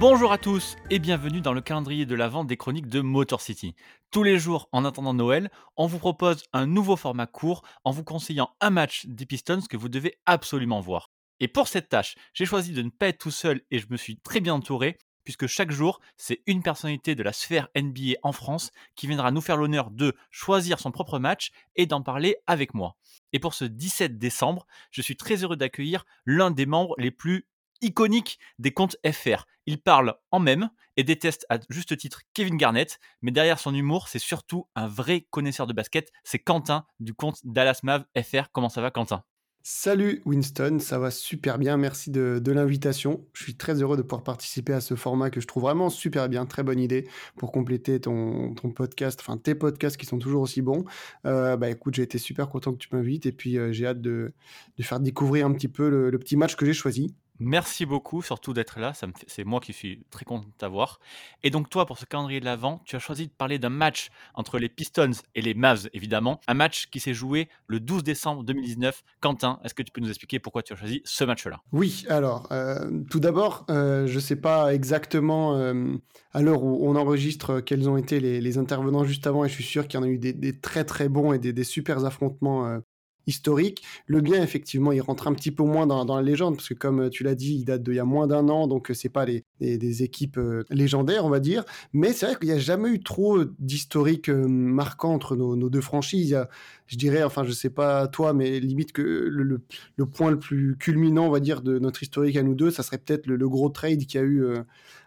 Bonjour à tous et bienvenue dans le calendrier de la vente des chroniques de Motor City. Tous les jours, en attendant Noël, on vous propose un nouveau format court en vous conseillant un match des Pistons que vous devez absolument voir. Et pour cette tâche, j'ai choisi de ne pas être tout seul et je me suis très bien entouré puisque chaque jour, c'est une personnalité de la sphère NBA en France qui viendra nous faire l'honneur de choisir son propre match et d'en parler avec moi. Et pour ce 17 décembre, je suis très heureux d'accueillir l'un des membres les plus iconiques des comptes FR. Il parle en même et déteste à juste titre Kevin Garnett, mais derrière son humour, c'est surtout un vrai connaisseur de basket. C'est Quentin du compte Dallas Mav FR. Comment ça va, Quentin? Salut Winston, ça va super bien, merci de, l'invitation. Je suis très heureux de pouvoir participer à ce format que je trouve vraiment super bien, très bonne idée pour compléter ton, podcast, enfin tes podcasts qui sont toujours aussi bons. Euh, bah écoute, j'ai été super content que tu m'invites et puis euh, j'ai hâte de, faire découvrir un petit peu le petit match que j'ai choisi. Merci beaucoup, surtout d'être là. c'est moi qui suis très content de t'avoir. Et donc, toi, pour ce calendrier de l'Avent, tu as choisi de parler d'un match entre les Pistons et les Mavs, évidemment. Un match qui s'est joué le 12 décembre 2019. Quentin, est-ce que tu peux nous expliquer pourquoi tu as choisi ce match-là? Oui, alors, euh, tout d'abord, euh, je ne sais pas exactement euh, à l'heure où on enregistre quels ont été les, intervenants juste avant, et je suis sûr qu'il y en a eu des, très très bons et des, des super affrontements historique. Le bien, effectivement, il rentre un petit peu moins dans, la légende, parce que comme euh, tu l'as dit, il date d'il y a moins d'un an, donc euh, c'est pas les, des équipes euh, légendaires, on va dire. Mais c'est vrai qu'il n'y a jamais eu trop d'historique marquant entre nos, deux franchises. je dirais, enfin, je sais pas toi, mais limite que le, point le plus culminant, on va dire, de notre historique à nous deux, ça serait peut-être le, gros trade qu'il y a eu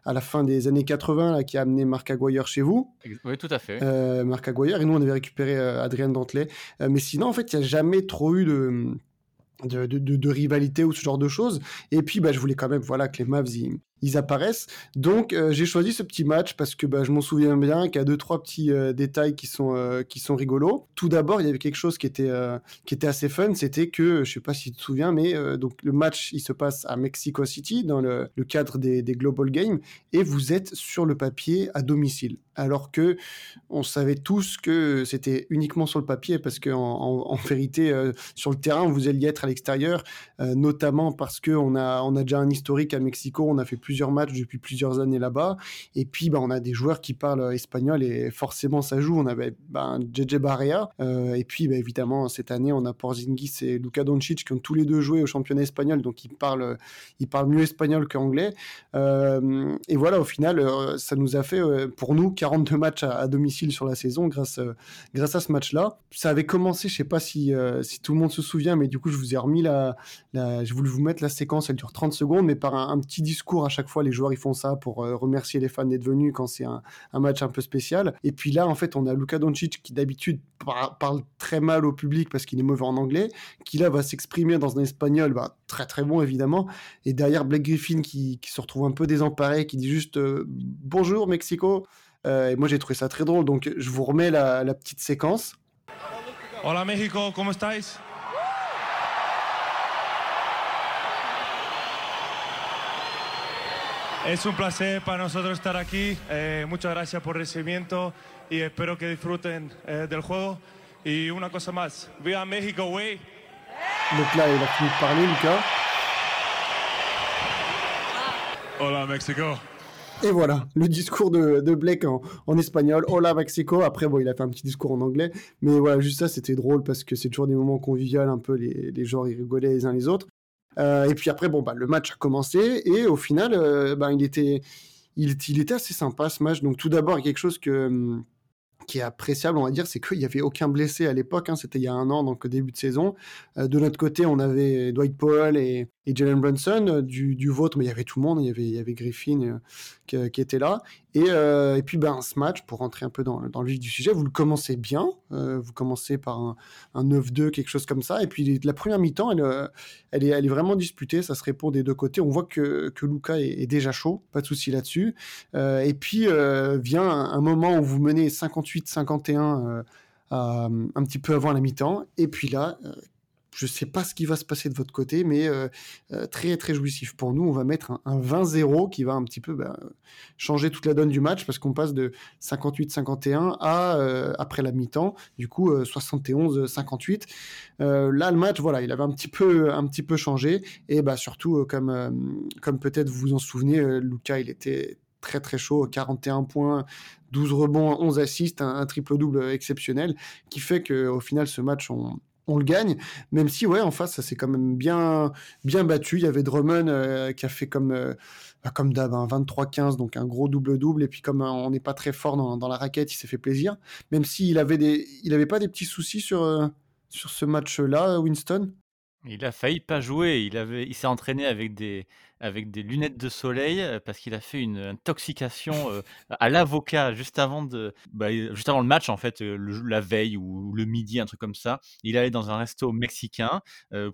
à la fin des années 80, là, qui a amené Marc Aguirre chez vous. Oui, tout à fait. Marc Aguirre, et nous, on avait récupéré Adrien Dantelet. Mais sinon, en fait, il n'y a jamais trop eu de... De, rivalité ou ce genre de choses. Et puis, bah, je voulais quand même voilà, que les Mavs, ils apparaissent. Donc euh, j'ai choisi ce petit match parce que bah, je m'en souviens bien qu'il y a deux trois petits euh, détails qui sont euh, qui sont rigolos. Tout d'abord, il y avait quelque chose qui était qui était assez fun, c'était que je sais pas si tu te souviens, mais donc le match il se passe à Mexico City dans le, cadre des, Global Games et vous êtes sur le papier à domicile. Alors que on savait tous que c'était uniquement sur le papier parce que en, vérité sur le terrain vous alliez être à l'extérieur, notamment parce que on a on a déjà un historique à Mexico, on a fait plus plusieurs matchs depuis plusieurs années là-bas. Et puis, bah, on a des joueurs qui parlent espagnol et forcément, ça joue. On avait bah, JJ Barrea. Euh, et puis, bah, évidemment, cette année, on a Porzingis et Luka Doncic qui ont tous les deux joué au championnat espagnol. Donc, ils parlent, ils parlent mieux espagnol qu'anglais. Euh, et voilà, au final, euh, ça nous a fait, pour nous, 42 matchs à, domicile sur la saison grâce, grâce à ce match-là. Ça avait commencé, je sais pas si, si tout le monde se souvient, mais du coup, je vous ai remis la, la vous mettre la séquence, elle dure 30 secondes, mais par un, un petit discours à chaque fois, les joueurs ils font ça pour euh, remercier les fans d'être venus quand c'est un, match un peu spécial. Et puis là, en fait, on a Luka Doncic qui d'habitude parle très mal au public parce qu'il est mauvais en anglais, qui là va s'exprimer dans un espagnol bah, très très bon évidemment. Et derrière Blake Griffin qui, se retrouve un peu désemparé, qui dit juste euh, bonjour Mexico. Euh, et moi j'ai trouvé ça très drôle, donc je vous remets la, la petite séquence. Hola Mexico, ¿cómo estáis? Es un placer para nosotros estar aquí. Eh, muchas gracias por el recibimiento y espero que disfruten eh, del juego. Y una cosa más, viva México, güey. Donc là, il a fini de parler, Lucas. Hola, Mexico. Et voilà, le discours de, de Blake en, espagnol. Hola Mexico. Après, bon, il a fait un petit discours en anglais. Mais voilà, juste ça, c'était drôle parce que c'est toujours des moments conviviaux, un peu les, les gens ils rigolaient les uns les autres. Euh, et puis après, bon, bah, le match a commencé et au final, euh, bah, il, était, il, il, était assez sympa ce match. Donc tout d'abord, quelque chose que, hum, qui est appréciable, on va dire, c'est qu'il n'y avait aucun blessé à l'époque. Hein, C'était il y a un an, donc début de saison. Euh, de notre côté, on avait Dwight Powell et, Jalen Brunson. Euh, du, vôtre, mais il y avait tout le monde. Il y avait, Griffin euh, qui, était là. Et, et, puis, ben, ce match, pour rentrer un peu dans, le vif du sujet, vous le commencez bien. Vous commencez par un, un 9-2, quelque chose comme ça. Et puis, la première mi-temps, elle, elle, est, elle est vraiment disputée. Ça se répond des deux côtés. On voit que, que Luca est, déjà chaud. Pas de souci là-dessus. et puis, vient un, moment où vous menez 58-51 un petit peu avant la mi-temps. Et puis là, je sais pas ce qui va se passer de votre côté, mais très très jouissif. Pour nous, on va mettre un, 20-0 qui va un petit peu bah, changer toute la donne du match parce qu'on passe de 58-51 à après la mi-temps, du coup 71-58. là, le match, voilà, il avait un petit peu un petit peu changé et bah surtout comme comme peut-être vous vous en souvenez, Luca, il était très très chaud, 41 points, 12 rebonds, 11 assists, un, triple-double exceptionnel, qui fait qu'au final, ce match, on, le gagne, même si ouais en face ça s'est quand même bien battu. Il y avait Drummond euh, qui a fait comme euh, bah, comme d'hab 23-15 hein, donc un gros double double et puis comme euh, on n'est pas très fort dans, la raquette, il s'est fait plaisir. Même s'il avait avait pas des petits soucis sur sur ce match là, Winston? Il a failli pas jouer. Il avait, il s'est entraîné avec des, avec des lunettes de soleil euh, parce qu'il a fait une intoxication euh, à l'avocat juste avant de, bah, juste avant le match en fait, euh, la veille ou le midi, un truc comme ça. Il allait dans un resto mexicain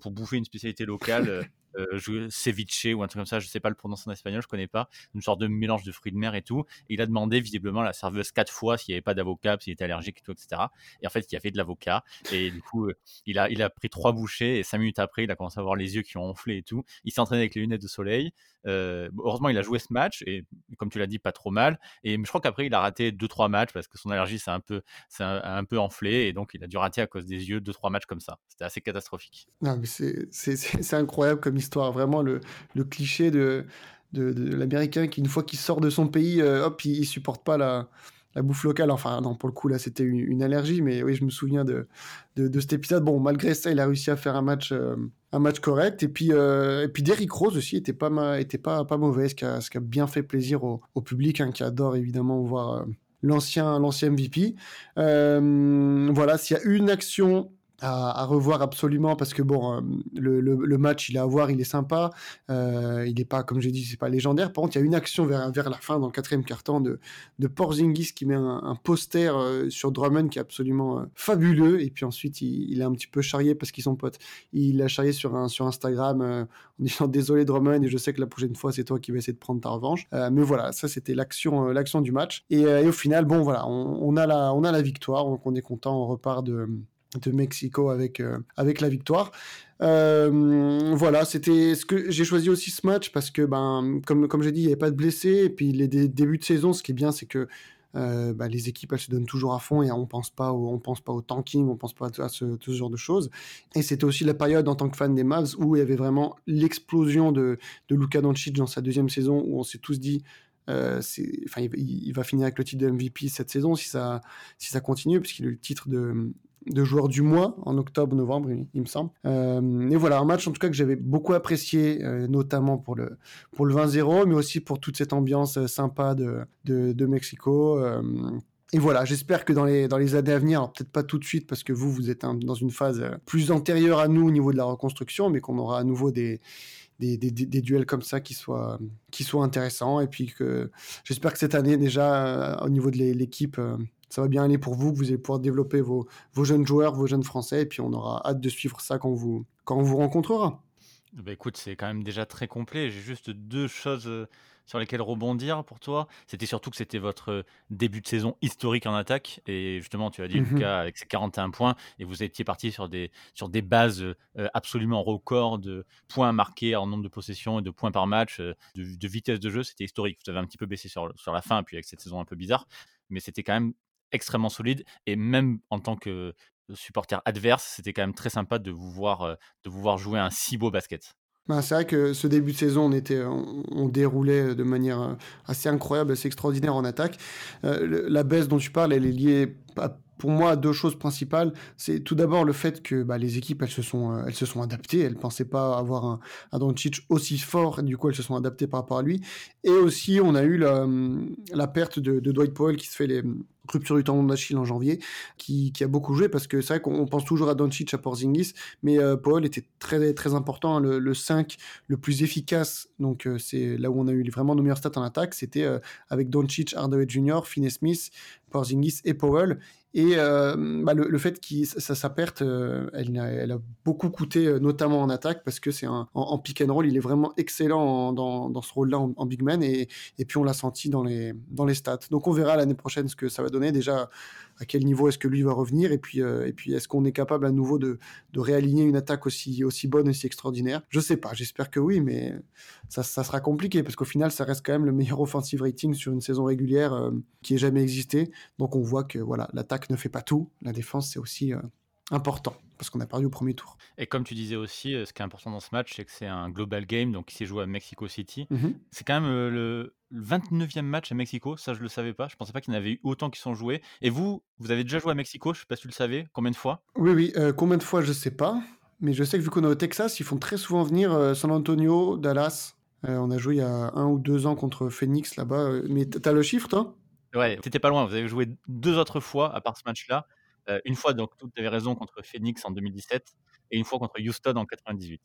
pour bouffer une spécialité locale euh, ceviche ou un truc comme ça, je sais pas le prononcer en espagnol, je connais pas, une sorte de mélange de fruits de mer et tout. il a demandé visiblement à la serveuse quatre fois s'il n'y avait pas d'avocat, s'il était allergique et tout, etc. Et en fait, il y avait de l'avocat. Et du coup, euh, il, a, il a pris trois bouchées et cinq minutes après, il a commencé à avoir les yeux qui ont enflé et tout. Il s'est entraîné avec les lunettes de soleil. Heureusement, il a joué ce match et comme tu l'as dit, pas trop mal. Et je crois qu'après, il a raté deux trois matchs parce que son allergie s'est un peu, un, un, peu enflé et donc il a dû rater à cause des yeux deux trois matchs comme ça. C'était assez catastrophique. C'est incroyable comme histoire. Vraiment le, cliché de, l'américain qui, une fois qu'il sort de son pays, hop, il, supporte pas la, bouffe locale. Enfin, non, pour le coup, là, c'était une, allergie, mais oui, je me souviens de, cet épisode. Bon, malgré ça, il a réussi à faire un match, un match correct. Et puis, euh, et puis Derrick Rose aussi était pas, était pas, pas mauvais, ce qui, a, ce qui a bien fait plaisir au, public, hein, qui adore évidemment voir l'ancien l'ancien MVP. voilà, s'il y a une action à, revoir absolument parce que bon, euh, le, match il est à voir, il est sympa, euh, il n'est pas comme j'ai dit, c'est pas légendaire. Par contre, il y a une action vers, vers la fin dans le quatrième carton de, de Porzingis qui met un, poster euh, sur Drummond qui est absolument fabuleux et puis ensuite il, il, est un petit peu charrié parce qu'ils sont potes. Il l'a charrié sur un, sur Instagram en disant désolé Drummond et je sais que la prochaine fois c'est toi qui vas essayer de prendre ta revanche. mais voilà, ça c'était l'action l'action du match et, au final bon voilà, on, a la on a la victoire donc on est content, on repart de de Mexico avec, euh, avec la victoire. Euh, voilà, c'était ce que j'ai choisi aussi ce match parce que, ben, comme, comme j'ai dit, il n'y avait pas de blessés. Et puis, les débuts de saison, ce qui est bien, c'est que euh, bah, les équipes, elles se donnent toujours à fond et on pense pense pas au tanking, on pense pas à ce, ce genre de choses. Et c'était aussi la période en tant que fan des Mavs où il y avait vraiment l'explosion de, de Luka Doncic dans sa deuxième saison où on s'est tous dit il, il, va finir avec le titre de MVP cette saison si ça, si ça continue, puisqu'il a eu le titre de, de joueur du mois en octobre-novembre, il, me semble. Euh, et voilà, un match en tout cas que j'avais beaucoup apprécié, euh, notamment pour le, pour le 20-0, mais aussi pour toute cette ambiance euh, sympa de, de, Mexico. et voilà, j'espère que dans les, dans les années à venir, peut-être pas tout de suite parce que vous, vous êtes dans une phase plus antérieure à nous au niveau de la reconstruction, mais qu'on aura à nouveau des, des, des, des, duels comme ça qui soient, qui soient intéressants. Et puis que j'espère que cette année, déjà, au niveau de l'équipe, ça va bien aller pour vous, que vous allez pouvoir développer vos, vos, jeunes joueurs, vos jeunes Français, et puis on aura hâte de suivre ça quand, vous, quand on vous rencontrera. Bah écoute, c'est quand même déjà très complet. J'ai juste deux choses euh, sur lesquelles rebondir pour toi. C'était surtout que c'était votre euh, début de saison historique en attaque. Et justement, tu as dit, mmh Lucas, avec ses 41 points, et vous étiez parti sur des, sur des bases euh, absolument records de points marqués en nombre de possessions et de points par match, de, de vitesse de jeu. C'était historique. Vous avez un petit peu baissé sur, sur la fin, puis avec cette saison un peu bizarre. Mais c'était quand même extrêmement solide. Et même en tant que supporter adverse, c'était quand même très sympa de vous voir, de vous voir jouer un si beau basket. Ben, c'est vrai que ce début de saison, on, était, on, déroulait de manière assez incroyable, assez extraordinaire en attaque. la baisse dont tu parles, elle est liée à pour moi, deux choses principales. C'est tout d'abord le fait que bah, les équipes, elles se sont, euh, elles se sont adaptées. Elles ne pensaient pas avoir un, un Doncic aussi fort. Du coup, elles se sont adaptées par rapport à lui. Et aussi, on a eu la, la perte de, Dwight Powell qui se fait les ruptures du tendon d'Achille en janvier, qui, a beaucoup joué parce que c'est vrai qu'on pense toujours à Doncic, à Porzingis, mais euh, Powell était très, très important. Hein. le, le, 5 le plus efficace, donc euh, c'est là où on a eu vraiment nos meilleurs stats en attaque, c'était avec Doncic, Hardaway Jr., Finney Smith, Porzingis et Powell. Et euh, bah, le, fait que sa, sa, perte, euh, elle, a, beaucoup coûté, euh, notamment en attaque, parce que c'est en, en, pick and roll, il est vraiment excellent en, dans, dans, ce rôle-là en, big man, et, et puis on l'a senti dans les, dans les stats. Donc on verra l'année prochaine ce que ça va donner. Déjà, à quel niveau est-ce que lui va revenir, et puis, et puis est-ce qu'on est capable à nouveau de, de réaligner une attaque aussi, aussi bonne, aussi extraordinaire? Je sais pas, j'espère que oui, mais ça, ça sera compliqué, parce qu'au final, ça reste quand même le meilleur offensive rating sur une saison régulière qui ait jamais existé. Donc on voit que voilà, l'attaque ne fait pas tout, la défense c'est aussi euh, important parce qu'on a perdu au premier tour. Et comme tu disais aussi, ce qui est important dans ce match, c'est que c'est un global game, donc il s'est joué à Mexico City. Mm -hmm. C'est quand même le, le 29e match à Mexico, ça je le savais pas, je pensais pas qu'il y en avait eu autant qui sont joués. Et vous, vous avez déjà joué à Mexico, je sais pas si tu le savais, combien de fois? Oui, oui, euh, combien de fois je sais pas, mais je sais que vu qu'on est au Texas, ils font très souvent venir euh, San Antonio, Dallas. Euh, on a joué il y a un ou deux ans contre Phoenix là-bas, mais t'as le chiffre toi? Ouais, t'étais pas loin, vous avez joué deux autres fois à part ce match-là. Euh, une fois, donc, tu avais raison, contre Phoenix en 2017 et une fois contre Houston en 98.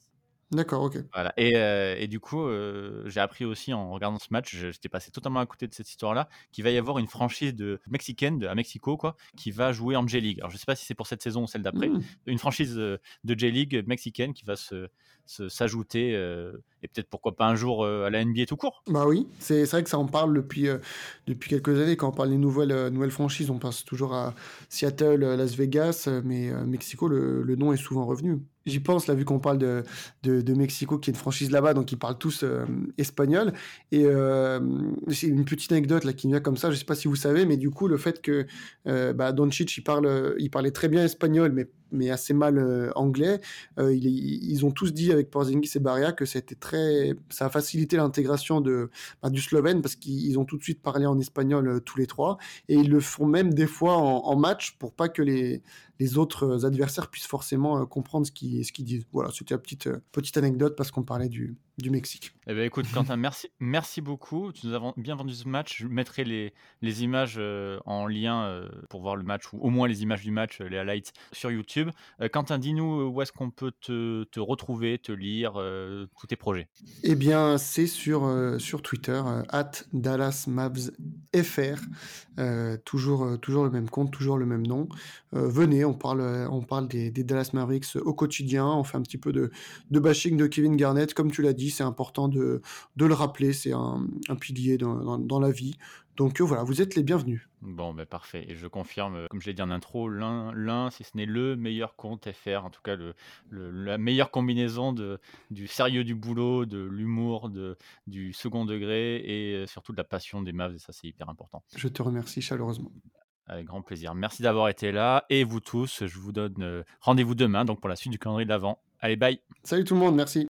D'accord, ok. Voilà. Et, euh, et du coup, euh, j'ai appris aussi en regardant ce match, j'étais passé totalement à côté de cette histoire-là, qu'il va y avoir une franchise de mexicaine de, à Mexico, quoi, qui va jouer en J-League. Alors, je sais pas si c'est pour cette saison ou celle d'après. Mmh. Une franchise de J-League mexicaine qui va se s'ajouter euh, et peut-être pourquoi pas un jour euh, à la NBA tout court. Bah oui, c'est vrai que ça en parle depuis, euh, depuis quelques années. Quand on parle des nouvelles, nouvelles franchises, on pense toujours à Seattle, Las Vegas, mais Mexico, le, le, nom est souvent revenu. J'y pense, là, vu qu'on parle de, de, Mexico, qui est une franchise là-bas, donc ils parlent tous espagnol. Et c'est une petite anecdote là, qui vient comme ça, je sais pas si vous savez, mais du coup, le fait que bah, Doncic, il, parle, il parlait très bien espagnol, mais mais assez mal euh, anglais. Euh, ils, ont tous dit avec Porzingis et Baria que c'était très, ça a facilité l'intégration de bah, du slovène parce qu'ils ont tout de suite parlé en espagnol euh, tous les trois et ils le font même des fois en, en match pour pas que les les autres adversaires puissent forcément euh, comprendre ce qu'ils ce disent. Voilà, c'était une petite euh, petite anecdote parce qu'on parlait du du Mexique. Eh ben écoute Quentin, merci merci beaucoup. Tu nous as bien vendu ce match. Je mettrai les les images euh, en lien euh, pour voir le match ou au moins les images du match, les highlights sur YouTube. Euh, Quentin, dis-nous où est-ce qu'on peut te, te, retrouver, te lire, euh, tous tes projets? Eh bien, c'est sur sur Twitter @dallasmavsfr. toujours toujours le même compte, toujours le même nom. venez, on parle on parle des, des Dallas Mavericks au quotidien. On fait un petit peu de de bashing de Kevin Garnett, comme tu l'as dit c'est important de, de, le rappeler, c'est un, un, pilier dans, dans, dans, la vie. Donc euh, voilà, vous êtes les bienvenus. Bon, ben parfait. Et je confirme, comme je l'ai dit en intro, l'un, si ce n'est le meilleur compte FR, en tout cas le, le, la meilleure combinaison de, du sérieux du boulot, de l'humour, du second degré et euh, surtout de la passion des Mavs, et ça c'est hyper important. Je te remercie chaleureusement. Avec grand plaisir. Merci d'avoir été là. Et vous tous, je vous donne euh, rendez-vous demain donc pour la suite du calendrier de l'avant. Allez, bye. Salut tout le monde, merci.